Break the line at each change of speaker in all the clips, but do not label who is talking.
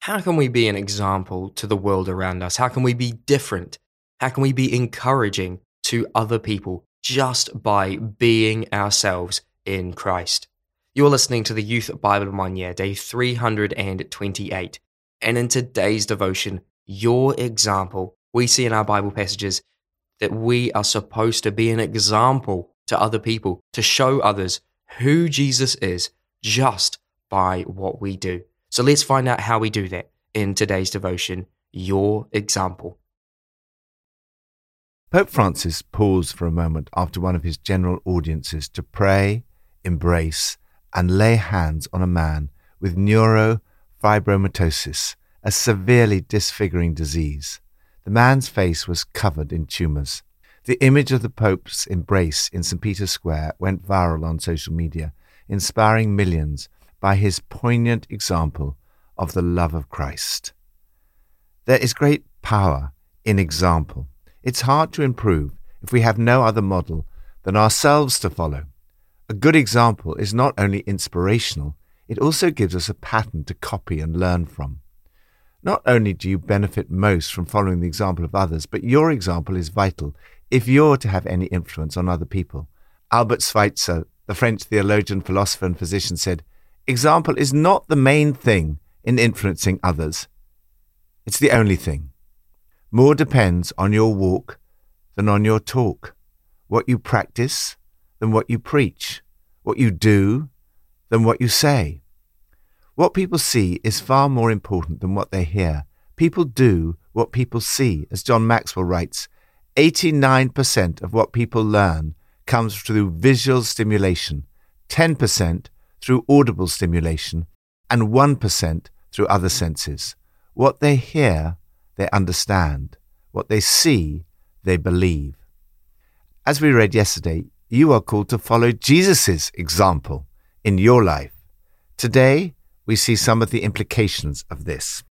how can we be an example to the world around us? How can we be different? How can we be encouraging to other people just by being ourselves in Christ? You're listening to the Youth Bible One day 328. And in today's devotion, your example, we see in our Bible passages that we are supposed to be an example to other people, to show others who Jesus is just by what we do. So let's find out how we do that in today's devotion, Your Example.
Pope Francis paused for a moment after one of his general audiences to pray, embrace, and lay hands on a man with neurofibromatosis, a severely disfiguring disease. The man's face was covered in tumours. The image of the Pope's embrace in St. Peter's Square went viral on social media, inspiring millions by his poignant example of the love of Christ. There is great power in example. It's hard to improve if we have no other model than ourselves to follow. A good example is not only inspirational, it also gives us a pattern to copy and learn from. Not only do you benefit most from following the example of others, but your example is vital if you're to have any influence on other people. Albert Schweitzer, the French theologian, philosopher, and physician, said, Example is not the main thing in influencing others. It's the only thing. More depends on your walk than on your talk, what you practice than what you preach, what you do than what you say. What people see is far more important than what they hear. People do what people see, as John Maxwell writes. 89% of what people learn comes through visual stimulation, 10% through audible stimulation, and 1% through other senses. What they hear, they understand. What they see, they believe. As we read yesterday, you are called to follow Jesus' example in your life. Today, we see some of the implications of this.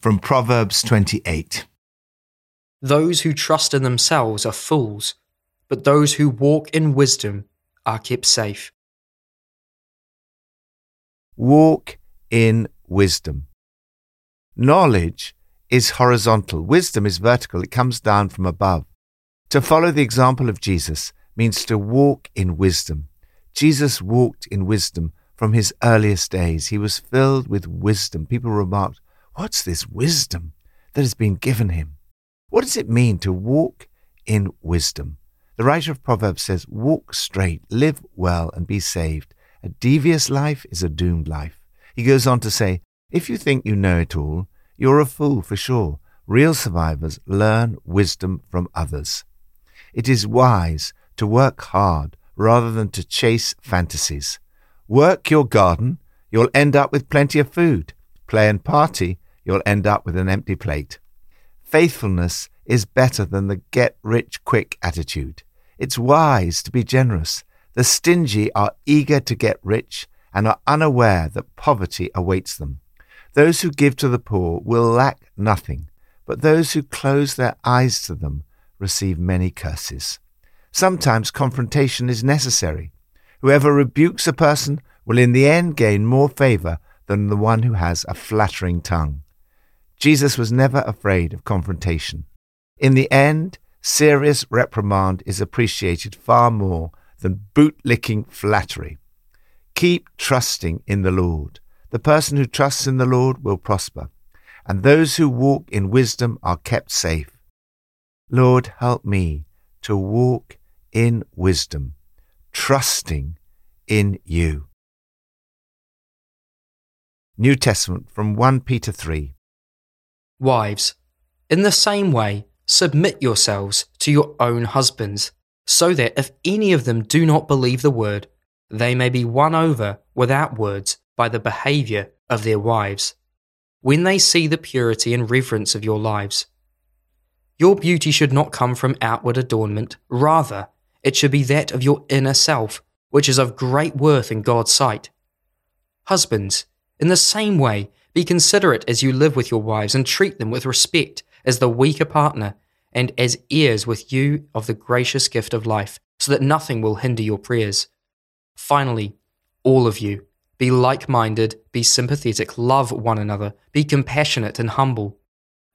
From Proverbs 28
Those who trust in themselves are fools, but those who walk in wisdom are kept safe.
Walk in wisdom. Knowledge is horizontal, wisdom is vertical, it comes down from above. To follow the example of Jesus means to walk in wisdom. Jesus walked in wisdom from his earliest days. He was filled with wisdom. People remarked, What's this wisdom that has been given him? What does it mean to walk in wisdom? The writer of Proverbs says, Walk straight, live well, and be saved. A devious life is a doomed life. He goes on to say, If you think you know it all, you're a fool for sure. Real survivors learn wisdom from others. It is wise to work hard rather than to chase fantasies. Work your garden, you'll end up with plenty of food. Play and party, you'll end up with an empty plate. Faithfulness is better than the get rich quick attitude. It's wise to be generous. The stingy are eager to get rich and are unaware that poverty awaits them. Those who give to the poor will lack nothing, but those who close their eyes to them receive many curses. Sometimes confrontation is necessary. Whoever rebukes a person will in the end gain more favor than the one who has a flattering tongue. Jesus was never afraid of confrontation. In the end, serious reprimand is appreciated far more than boot-licking flattery. Keep trusting in the Lord. The person who trusts in the Lord will prosper, and those who walk in wisdom are kept safe. Lord, help me to walk in wisdom, trusting in you. New Testament from 1 Peter 3.
Wives, in the same way, submit yourselves to your own husbands, so that if any of them do not believe the word, they may be won over without words by the behavior of their wives, when they see the purity and reverence of your lives. Your beauty should not come from outward adornment, rather, it should be that of your inner self, which is of great worth in God's sight. Husbands, in the same way, be considerate as you live with your wives and treat them with respect as the weaker partner and as heirs with you of the gracious gift of life, so that nothing will hinder your prayers. Finally, all of you, Be like minded, be sympathetic, love one another, be compassionate and humble.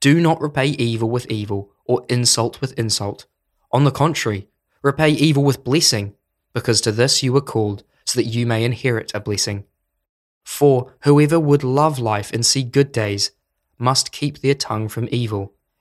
Do not repay evil with evil or insult with insult. On the contrary, repay evil with blessing, because to this you were called, so that you may inherit a blessing. For whoever would love life and see good days must keep their tongue from evil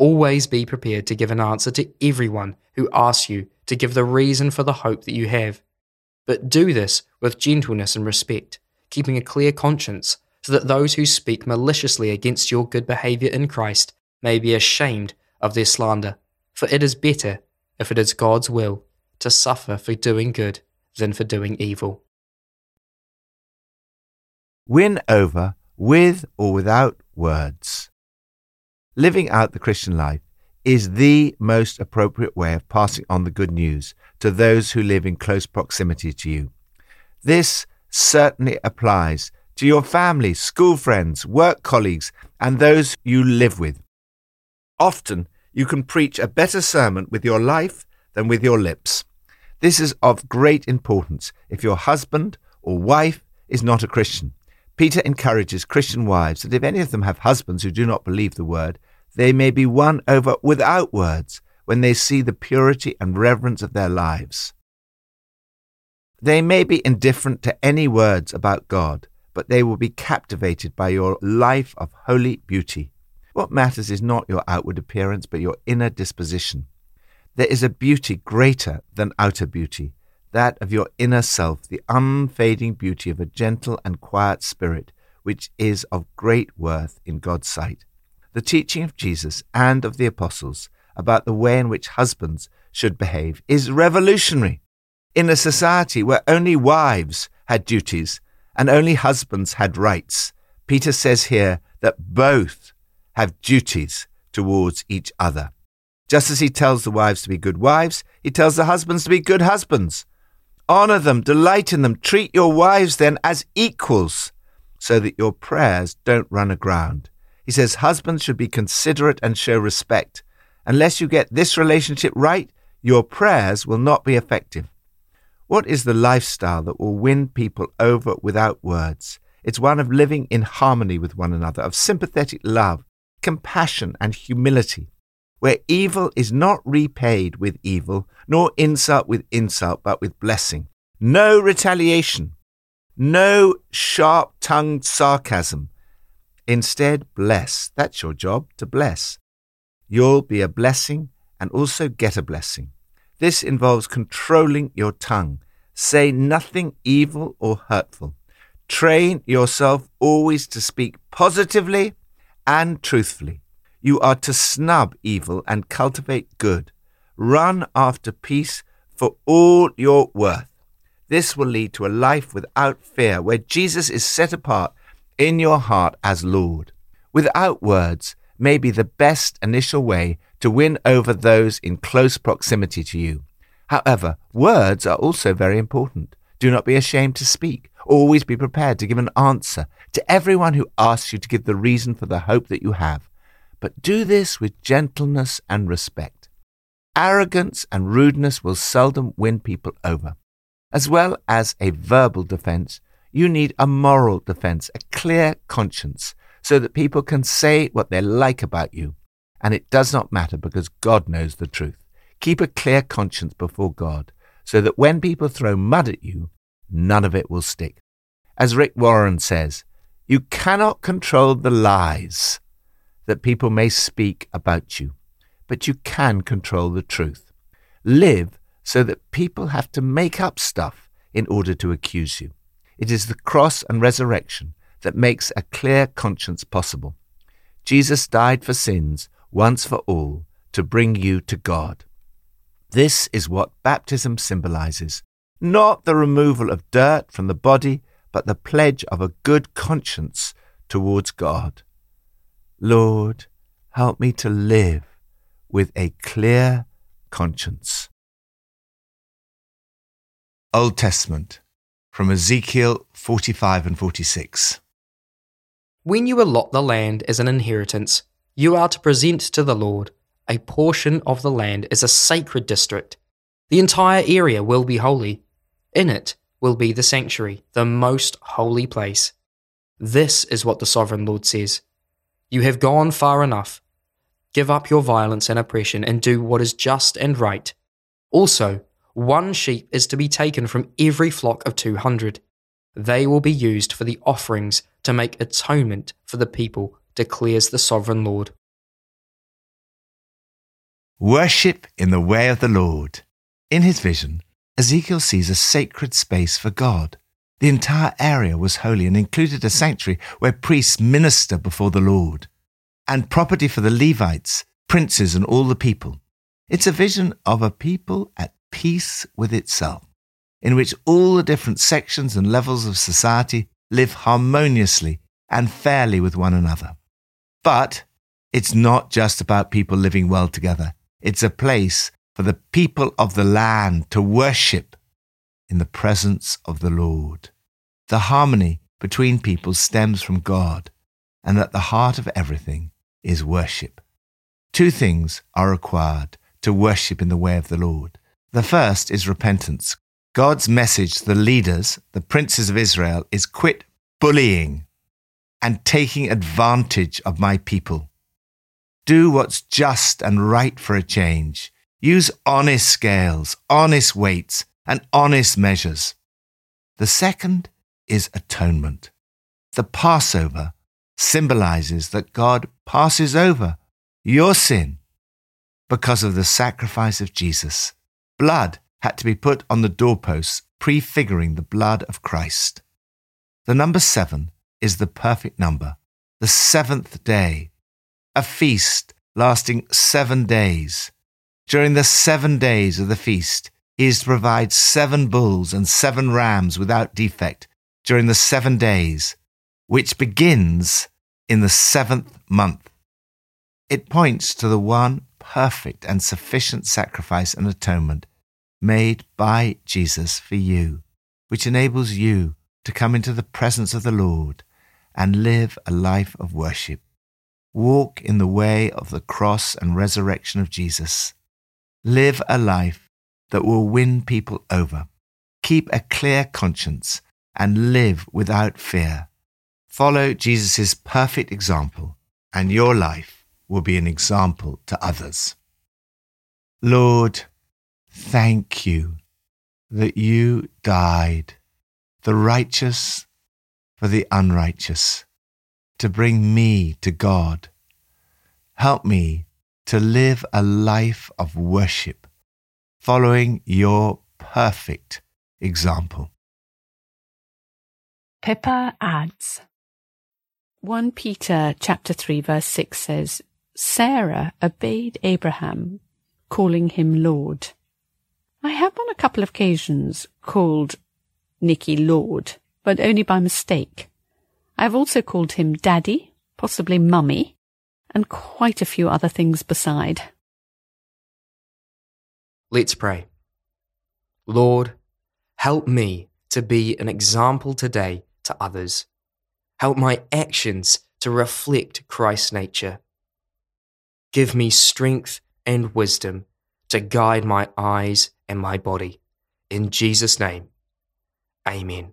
Always be prepared to give an answer to everyone who asks you to give the reason for the hope that you have. But do this with gentleness and respect, keeping a clear conscience, so that those who speak maliciously against your good behavior in Christ may be ashamed of their slander. For it is better, if it is God's will, to suffer for doing good than for doing evil.
Win over with or without words. Living out the Christian life is the most appropriate way of passing on the good news to those who live in close proximity to you. This certainly applies to your family, school friends, work colleagues, and those you live with. Often, you can preach a better sermon with your life than with your lips. This is of great importance if your husband or wife is not a Christian. Peter encourages Christian wives that if any of them have husbands who do not believe the word, they may be won over without words when they see the purity and reverence of their lives. They may be indifferent to any words about God, but they will be captivated by your life of holy beauty. What matters is not your outward appearance, but your inner disposition. There is a beauty greater than outer beauty, that of your inner self, the unfading beauty of a gentle and quiet spirit, which is of great worth in God's sight. The teaching of Jesus and of the apostles about the way in which husbands should behave is revolutionary. In a society where only wives had duties and only husbands had rights, Peter says here that both have duties towards each other. Just as he tells the wives to be good wives, he tells the husbands to be good husbands. Honor them, delight in them, treat your wives then as equals, so that your prayers don't run aground. He says husbands should be considerate and show respect. Unless you get this relationship right, your prayers will not be effective. What is the lifestyle that will win people over without words? It's one of living in harmony with one another, of sympathetic love, compassion, and humility where evil is not repaid with evil, nor insult with insult, but with blessing. No retaliation, no sharp tongued sarcasm. Instead, bless. That's your job, to bless. You'll be a blessing and also get a blessing. This involves controlling your tongue. Say nothing evil or hurtful. Train yourself always to speak positively and truthfully. You are to snub evil and cultivate good. Run after peace for all your worth. This will lead to a life without fear, where Jesus is set apart in your heart as Lord. Without words may be the best initial way to win over those in close proximity to you. However, words are also very important. Do not be ashamed to speak. Always be prepared to give an answer to everyone who asks you to give the reason for the hope that you have but do this with gentleness and respect. Arrogance and rudeness will seldom win people over. As well as a verbal defense, you need a moral defense, a clear conscience, so that people can say what they like about you. And it does not matter because God knows the truth. Keep a clear conscience before God, so that when people throw mud at you, none of it will stick. As Rick Warren says, you cannot control the lies that people may speak about you, but you can control the truth. Live so that people have to make up stuff in order to accuse you. It is the cross and resurrection that makes a clear conscience possible. Jesus died for sins once for all to bring you to God. This is what baptism symbolizes not the removal of dirt from the body, but the pledge of a good conscience towards God. Lord, help me to live with a clear conscience. Old Testament from Ezekiel 45 and 46.
When you allot the land as an inheritance, you are to present to the Lord a portion of the land as a sacred district. The entire area will be holy. In it will be the sanctuary, the most holy place. This is what the sovereign Lord says You have gone far enough. Give up your violence and oppression and do what is just and right. Also, one sheep is to be taken from every flock of 200. They will be used for the offerings to make atonement for the people, declares the sovereign Lord.
Worship in the way of the Lord. In his vision, Ezekiel sees a sacred space for God. The entire area was holy and included a sanctuary where priests minister before the Lord, and property for the Levites, princes, and all the people. It's a vision of a people at peace with itself, in which all the different sections and levels of society live harmoniously and fairly with one another. But it's not just about people living well together. It's a place for the people of the land to worship in the presence of the Lord. The harmony between people stems from God, and at the heart of everything is worship. Two things are required to worship in the way of the Lord. The first is repentance. God's message to the leaders, the princes of Israel, is quit bullying and taking advantage of my people. Do what's just and right for a change. Use honest scales, honest weights, and honest measures. The second is atonement. The Passover symbolizes that God passes over your sin because of the sacrifice of Jesus. Blood had to be put on the doorposts, prefiguring the blood of Christ. The number seven is the perfect number, the seventh day, a feast lasting seven days. During the seven days of the feast, is to provide seven bulls and seven rams without defect during the seven days, which begins in the seventh month. It points to the one perfect and sufficient sacrifice and atonement made by Jesus for you, which enables you to come into the presence of the Lord and live a life of worship. Walk in the way of the cross and resurrection of Jesus. Live a life that will win people over. Keep a clear conscience and live without fear. Follow Jesus' perfect example, and your life will be an example to others. Lord, thank you that you died, the righteous for the unrighteous to bring me to God. Help me to live a life of worship, following your perfect example.
Pippa adds 1 Peter chapter 3 verse 6 says, Sarah obeyed Abraham, calling him Lord. I have on a couple of occasions called Nicky Lord, but only by mistake. I've also called him Daddy, possibly Mummy, and quite a few other things beside.
Let's pray. Lord, help me to be an example today to others. Help my actions to reflect Christ's nature. Give me strength and wisdom to guide my eyes and my body. In Jesus' name, amen.